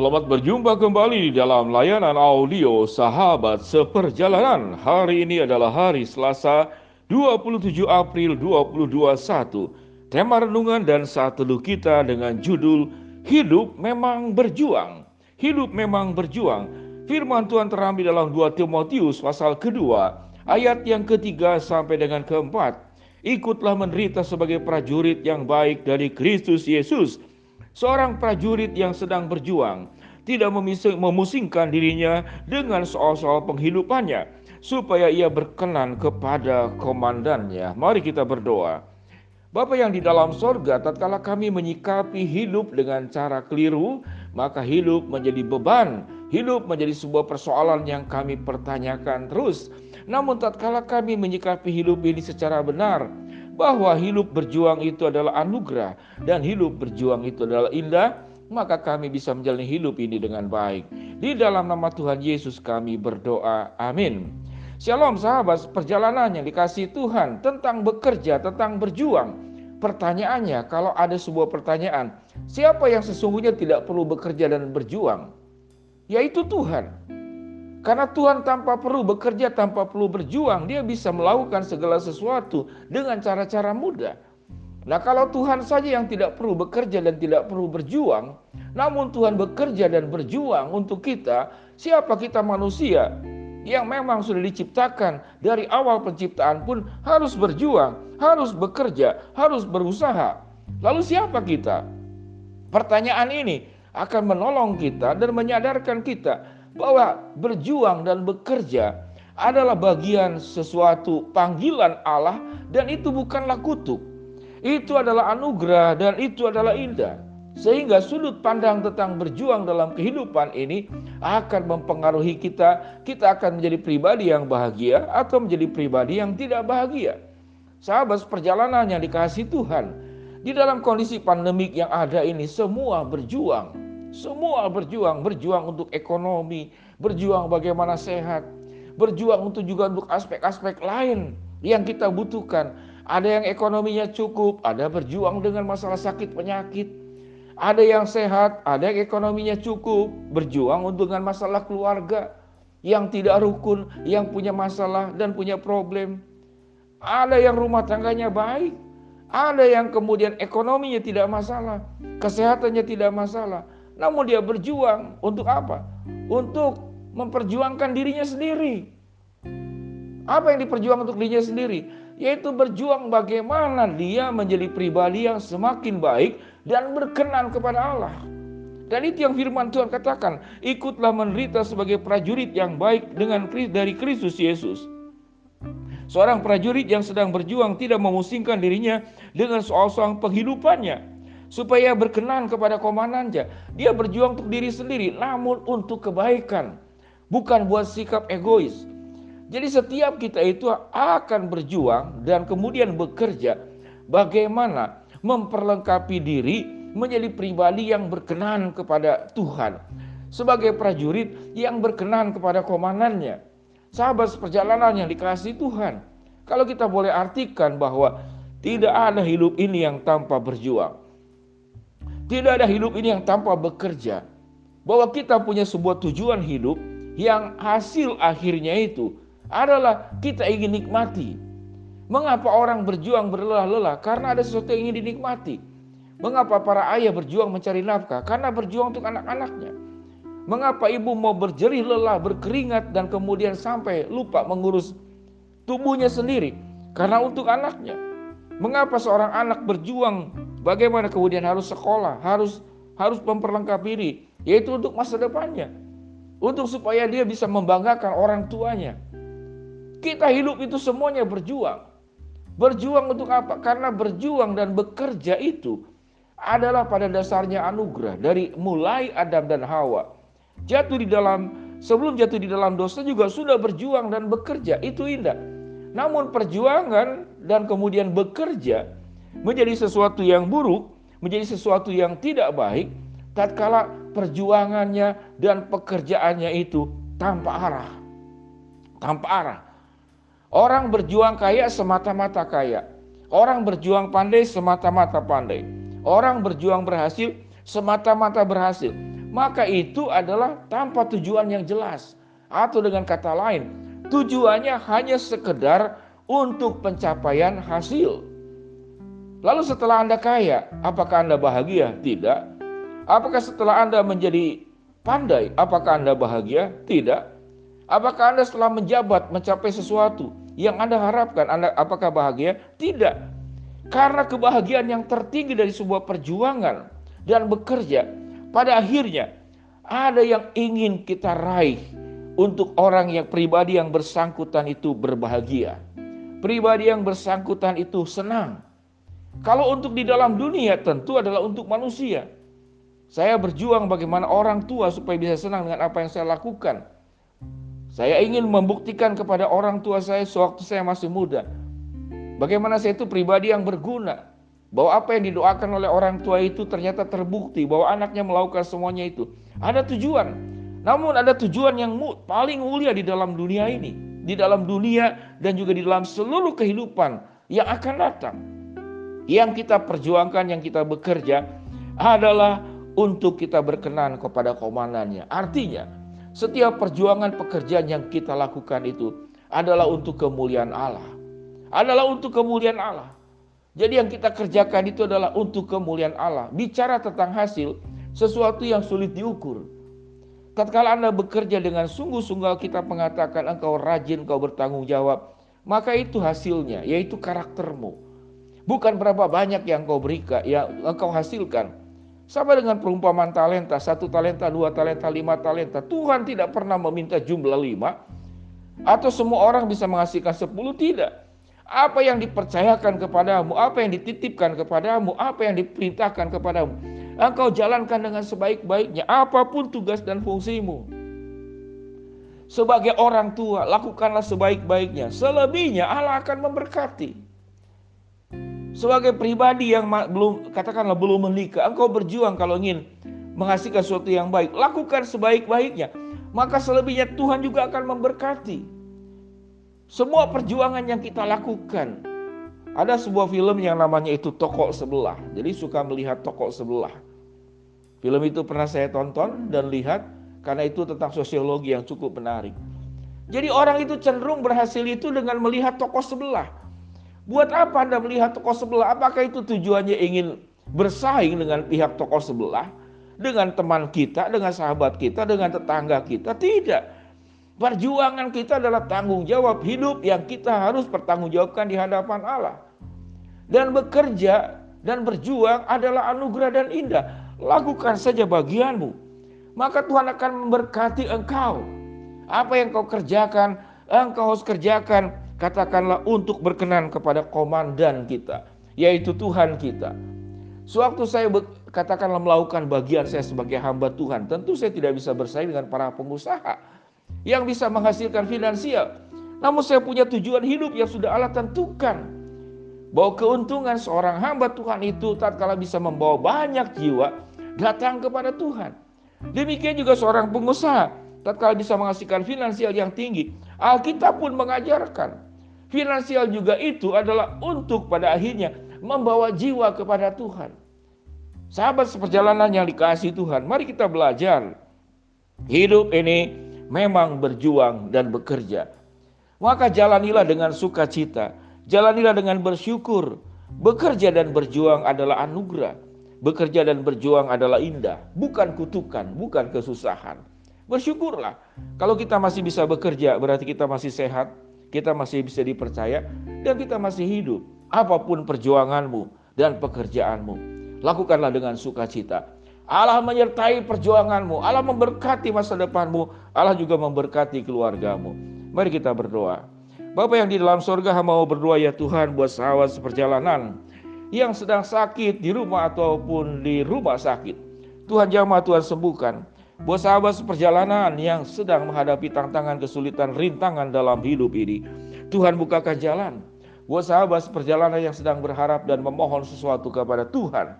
Selamat berjumpa kembali di dalam layanan audio Sahabat Seperjalanan. Hari ini adalah hari Selasa 27 April 2021. Tema renungan dan saat kita dengan judul Hidup Memang Berjuang. Hidup memang berjuang. Firman Tuhan terambil dalam 2 Timotius pasal kedua ayat yang ketiga sampai dengan keempat. Ikutlah menderita sebagai prajurit yang baik dari Kristus Yesus Seorang prajurit yang sedang berjuang tidak memusingkan dirinya dengan soal-soal penghidupannya supaya ia berkenan kepada komandannya. Mari kita berdoa. Bapa yang di dalam sorga, tatkala kami menyikapi hidup dengan cara keliru, maka hidup menjadi beban, hidup menjadi sebuah persoalan yang kami pertanyakan terus. Namun tatkala kami menyikapi hidup ini secara benar, bahwa hidup berjuang itu adalah anugerah dan hidup berjuang itu adalah indah, maka kami bisa menjalani hidup ini dengan baik. Di dalam nama Tuhan Yesus kami berdoa. Amin. Shalom sahabat, perjalanan yang dikasih Tuhan tentang bekerja, tentang berjuang. Pertanyaannya, kalau ada sebuah pertanyaan, siapa yang sesungguhnya tidak perlu bekerja dan berjuang? Yaitu Tuhan. Karena Tuhan tanpa perlu bekerja, tanpa perlu berjuang, Dia bisa melakukan segala sesuatu dengan cara-cara mudah. Nah, kalau Tuhan saja yang tidak perlu bekerja dan tidak perlu berjuang, namun Tuhan bekerja dan berjuang untuk kita, siapa kita manusia yang memang sudah diciptakan dari awal penciptaan pun harus berjuang, harus bekerja, harus berusaha. Lalu siapa kita? Pertanyaan ini akan menolong kita dan menyadarkan kita bahwa berjuang dan bekerja adalah bagian sesuatu panggilan Allah dan itu bukanlah kutuk. Itu adalah anugerah dan itu adalah indah. Sehingga sudut pandang tentang berjuang dalam kehidupan ini akan mempengaruhi kita. Kita akan menjadi pribadi yang bahagia atau menjadi pribadi yang tidak bahagia. Sahabat perjalanan yang dikasih Tuhan. Di dalam kondisi pandemik yang ada ini semua berjuang semua berjuang, berjuang untuk ekonomi, berjuang bagaimana sehat, berjuang untuk juga untuk aspek-aspek lain yang kita butuhkan. Ada yang ekonominya cukup, ada berjuang dengan masalah sakit penyakit. Ada yang sehat, ada yang ekonominya cukup, berjuang untuk dengan masalah keluarga yang tidak rukun, yang punya masalah dan punya problem. Ada yang rumah tangganya baik, ada yang kemudian ekonominya tidak masalah, kesehatannya tidak masalah. Namun dia berjuang untuk apa? Untuk memperjuangkan dirinya sendiri. Apa yang diperjuang untuk dirinya sendiri? Yaitu berjuang bagaimana dia menjadi pribadi yang semakin baik dan berkenan kepada Allah. Dan itu yang firman Tuhan katakan, ikutlah menderita sebagai prajurit yang baik dengan dari Kristus Yesus. Seorang prajurit yang sedang berjuang tidak memusingkan dirinya dengan soal-soal penghidupannya, supaya berkenan kepada komandannya. Dia berjuang untuk diri sendiri, namun untuk kebaikan, bukan buat sikap egois. Jadi setiap kita itu akan berjuang dan kemudian bekerja bagaimana memperlengkapi diri menjadi pribadi yang berkenan kepada Tuhan. Sebagai prajurit yang berkenan kepada komandannya. Sahabat perjalanan yang dikasih Tuhan. Kalau kita boleh artikan bahwa tidak ada hidup ini yang tanpa berjuang. Tidak ada hidup ini yang tanpa bekerja. Bahwa kita punya sebuah tujuan hidup yang hasil akhirnya itu adalah kita ingin nikmati. Mengapa orang berjuang berlelah-lelah? Karena ada sesuatu yang ingin dinikmati. Mengapa para ayah berjuang mencari nafkah? Karena berjuang untuk anak-anaknya. Mengapa ibu mau berjerih lelah, berkeringat, dan kemudian sampai lupa mengurus tubuhnya sendiri? Karena untuk anaknya. Mengapa seorang anak berjuang Bagaimana kemudian harus sekolah, harus harus memperlengkapi diri, yaitu untuk masa depannya. Untuk supaya dia bisa membanggakan orang tuanya. Kita hidup itu semuanya berjuang. Berjuang untuk apa? Karena berjuang dan bekerja itu adalah pada dasarnya anugerah dari mulai Adam dan Hawa. Jatuh di dalam sebelum jatuh di dalam dosa juga sudah berjuang dan bekerja. Itu indah. Namun perjuangan dan kemudian bekerja menjadi sesuatu yang buruk, menjadi sesuatu yang tidak baik, tatkala perjuangannya dan pekerjaannya itu tanpa arah. Tanpa arah. Orang berjuang kaya semata-mata kaya. Orang berjuang pandai semata-mata pandai. Orang berjuang berhasil semata-mata berhasil. maka itu adalah tanpa tujuan yang jelas. Atau dengan kata lain, tujuannya hanya sekedar untuk pencapaian hasil. Lalu setelah Anda kaya, apakah Anda bahagia? Tidak. Apakah setelah Anda menjadi pandai, apakah Anda bahagia? Tidak. Apakah Anda setelah menjabat mencapai sesuatu yang Anda harapkan, Anda apakah bahagia? Tidak. Karena kebahagiaan yang tertinggi dari sebuah perjuangan dan bekerja pada akhirnya ada yang ingin kita raih untuk orang yang pribadi yang bersangkutan itu berbahagia. Pribadi yang bersangkutan itu senang. Kalau untuk di dalam dunia tentu adalah untuk manusia. Saya berjuang bagaimana orang tua supaya bisa senang dengan apa yang saya lakukan. Saya ingin membuktikan kepada orang tua saya sewaktu saya masih muda. Bagaimana saya itu pribadi yang berguna. Bahwa apa yang didoakan oleh orang tua itu ternyata terbukti bahwa anaknya melakukan semuanya itu. Ada tujuan. Namun ada tujuan yang paling mulia di dalam dunia ini. Di dalam dunia dan juga di dalam seluruh kehidupan yang akan datang. Yang kita perjuangkan, yang kita bekerja adalah untuk kita berkenan kepada komandannya. Artinya, setiap perjuangan pekerjaan yang kita lakukan itu adalah untuk kemuliaan Allah. Adalah untuk kemuliaan Allah. Jadi yang kita kerjakan itu adalah untuk kemuliaan Allah. Bicara tentang hasil, sesuatu yang sulit diukur. Tatkala Anda bekerja dengan sungguh-sungguh kita mengatakan engkau rajin, engkau bertanggung jawab, maka itu hasilnya, yaitu karaktermu. Bukan berapa banyak yang engkau berikan, yang engkau hasilkan, sama dengan perumpamaan talenta, satu talenta, dua talenta, lima talenta. Tuhan tidak pernah meminta jumlah lima. Atau semua orang bisa menghasilkan sepuluh, tidak. Apa yang dipercayakan kepadamu, apa yang dititipkan kepadamu, apa yang diperintahkan kepadamu. Engkau jalankan dengan sebaik-baiknya, apa pun tugas dan fungsimu. Sebagai orang tua, lakukanlah sebaik-baiknya. Selebihnya Allah akan memberkati. Sebagai pribadi yang belum katakanlah belum menikah, engkau berjuang kalau ingin menghasilkan sesuatu yang baik, lakukan sebaik-baiknya. Maka selebihnya Tuhan juga akan memberkati. Semua perjuangan yang kita lakukan. Ada sebuah film yang namanya itu Toko Sebelah. Jadi suka melihat Toko Sebelah. Film itu pernah saya tonton dan lihat karena itu tentang sosiologi yang cukup menarik. Jadi orang itu cenderung berhasil itu dengan melihat toko sebelah. Buat apa Anda melihat toko sebelah? Apakah itu tujuannya ingin bersaing dengan pihak toko sebelah? Dengan teman kita, dengan sahabat kita, dengan tetangga kita? Tidak. Perjuangan kita adalah tanggung jawab hidup yang kita harus pertanggungjawabkan di hadapan Allah. Dan bekerja dan berjuang adalah anugerah dan indah. Lakukan saja bagianmu. Maka Tuhan akan memberkati engkau. Apa yang kau kerjakan, engkau harus kerjakan katakanlah untuk berkenan kepada komandan kita, yaitu Tuhan kita. Sewaktu saya katakanlah melakukan bagian saya sebagai hamba Tuhan, tentu saya tidak bisa bersaing dengan para pengusaha yang bisa menghasilkan finansial. Namun saya punya tujuan hidup yang sudah Allah tentukan. Bahwa keuntungan seorang hamba Tuhan itu tatkala bisa membawa banyak jiwa datang kepada Tuhan. Demikian juga seorang pengusaha tatkala bisa menghasilkan finansial yang tinggi. Alkitab pun mengajarkan Finansial juga itu adalah untuk pada akhirnya membawa jiwa kepada Tuhan. Sahabat seperjalanan yang dikasih Tuhan, mari kita belajar. Hidup ini memang berjuang dan bekerja. Maka jalanilah dengan sukacita, jalanilah dengan bersyukur. Bekerja dan berjuang adalah anugerah. Bekerja dan berjuang adalah indah, bukan kutukan, bukan kesusahan. Bersyukurlah. Kalau kita masih bisa bekerja, berarti kita masih sehat, kita masih bisa dipercaya dan kita masih hidup. Apa pun perjuanganmu dan pekerjaanmu, lakukanlah dengan sukacita. Allah menyertai perjuanganmu, Allah memberkati masa depanmu, Allah juga memberkati keluargamu. Mari kita berdoa. Bapak yang di dalam sorga mau berdoa ya Tuhan buat sahabat seperjalanan yang sedang sakit di rumah ataupun di rumah sakit. Tuhan jamah Tuhan sembuhkan. Buat sahabat seperjalanan yang sedang menghadapi tantangan, kesulitan, rintangan dalam hidup ini, Tuhan bukakan jalan. Buat sahabat seperjalanan yang sedang berharap dan memohon sesuatu kepada Tuhan,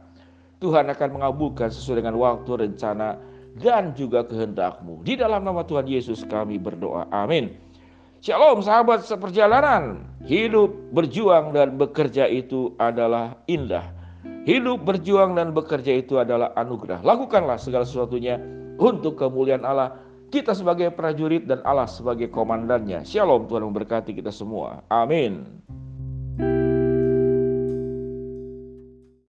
Tuhan akan mengabulkan sesuai dengan waktu, rencana, dan juga kehendakmu. Di dalam nama Tuhan Yesus kami berdoa. Amin. Shalom sahabat seperjalanan. Hidup, berjuang, dan bekerja itu adalah indah. Hidup, berjuang, dan bekerja itu adalah anugerah. Lakukanlah segala sesuatunya untuk kemuliaan Allah. Kita sebagai prajurit dan Allah sebagai komandannya. Shalom Tuhan memberkati kita semua. Amin.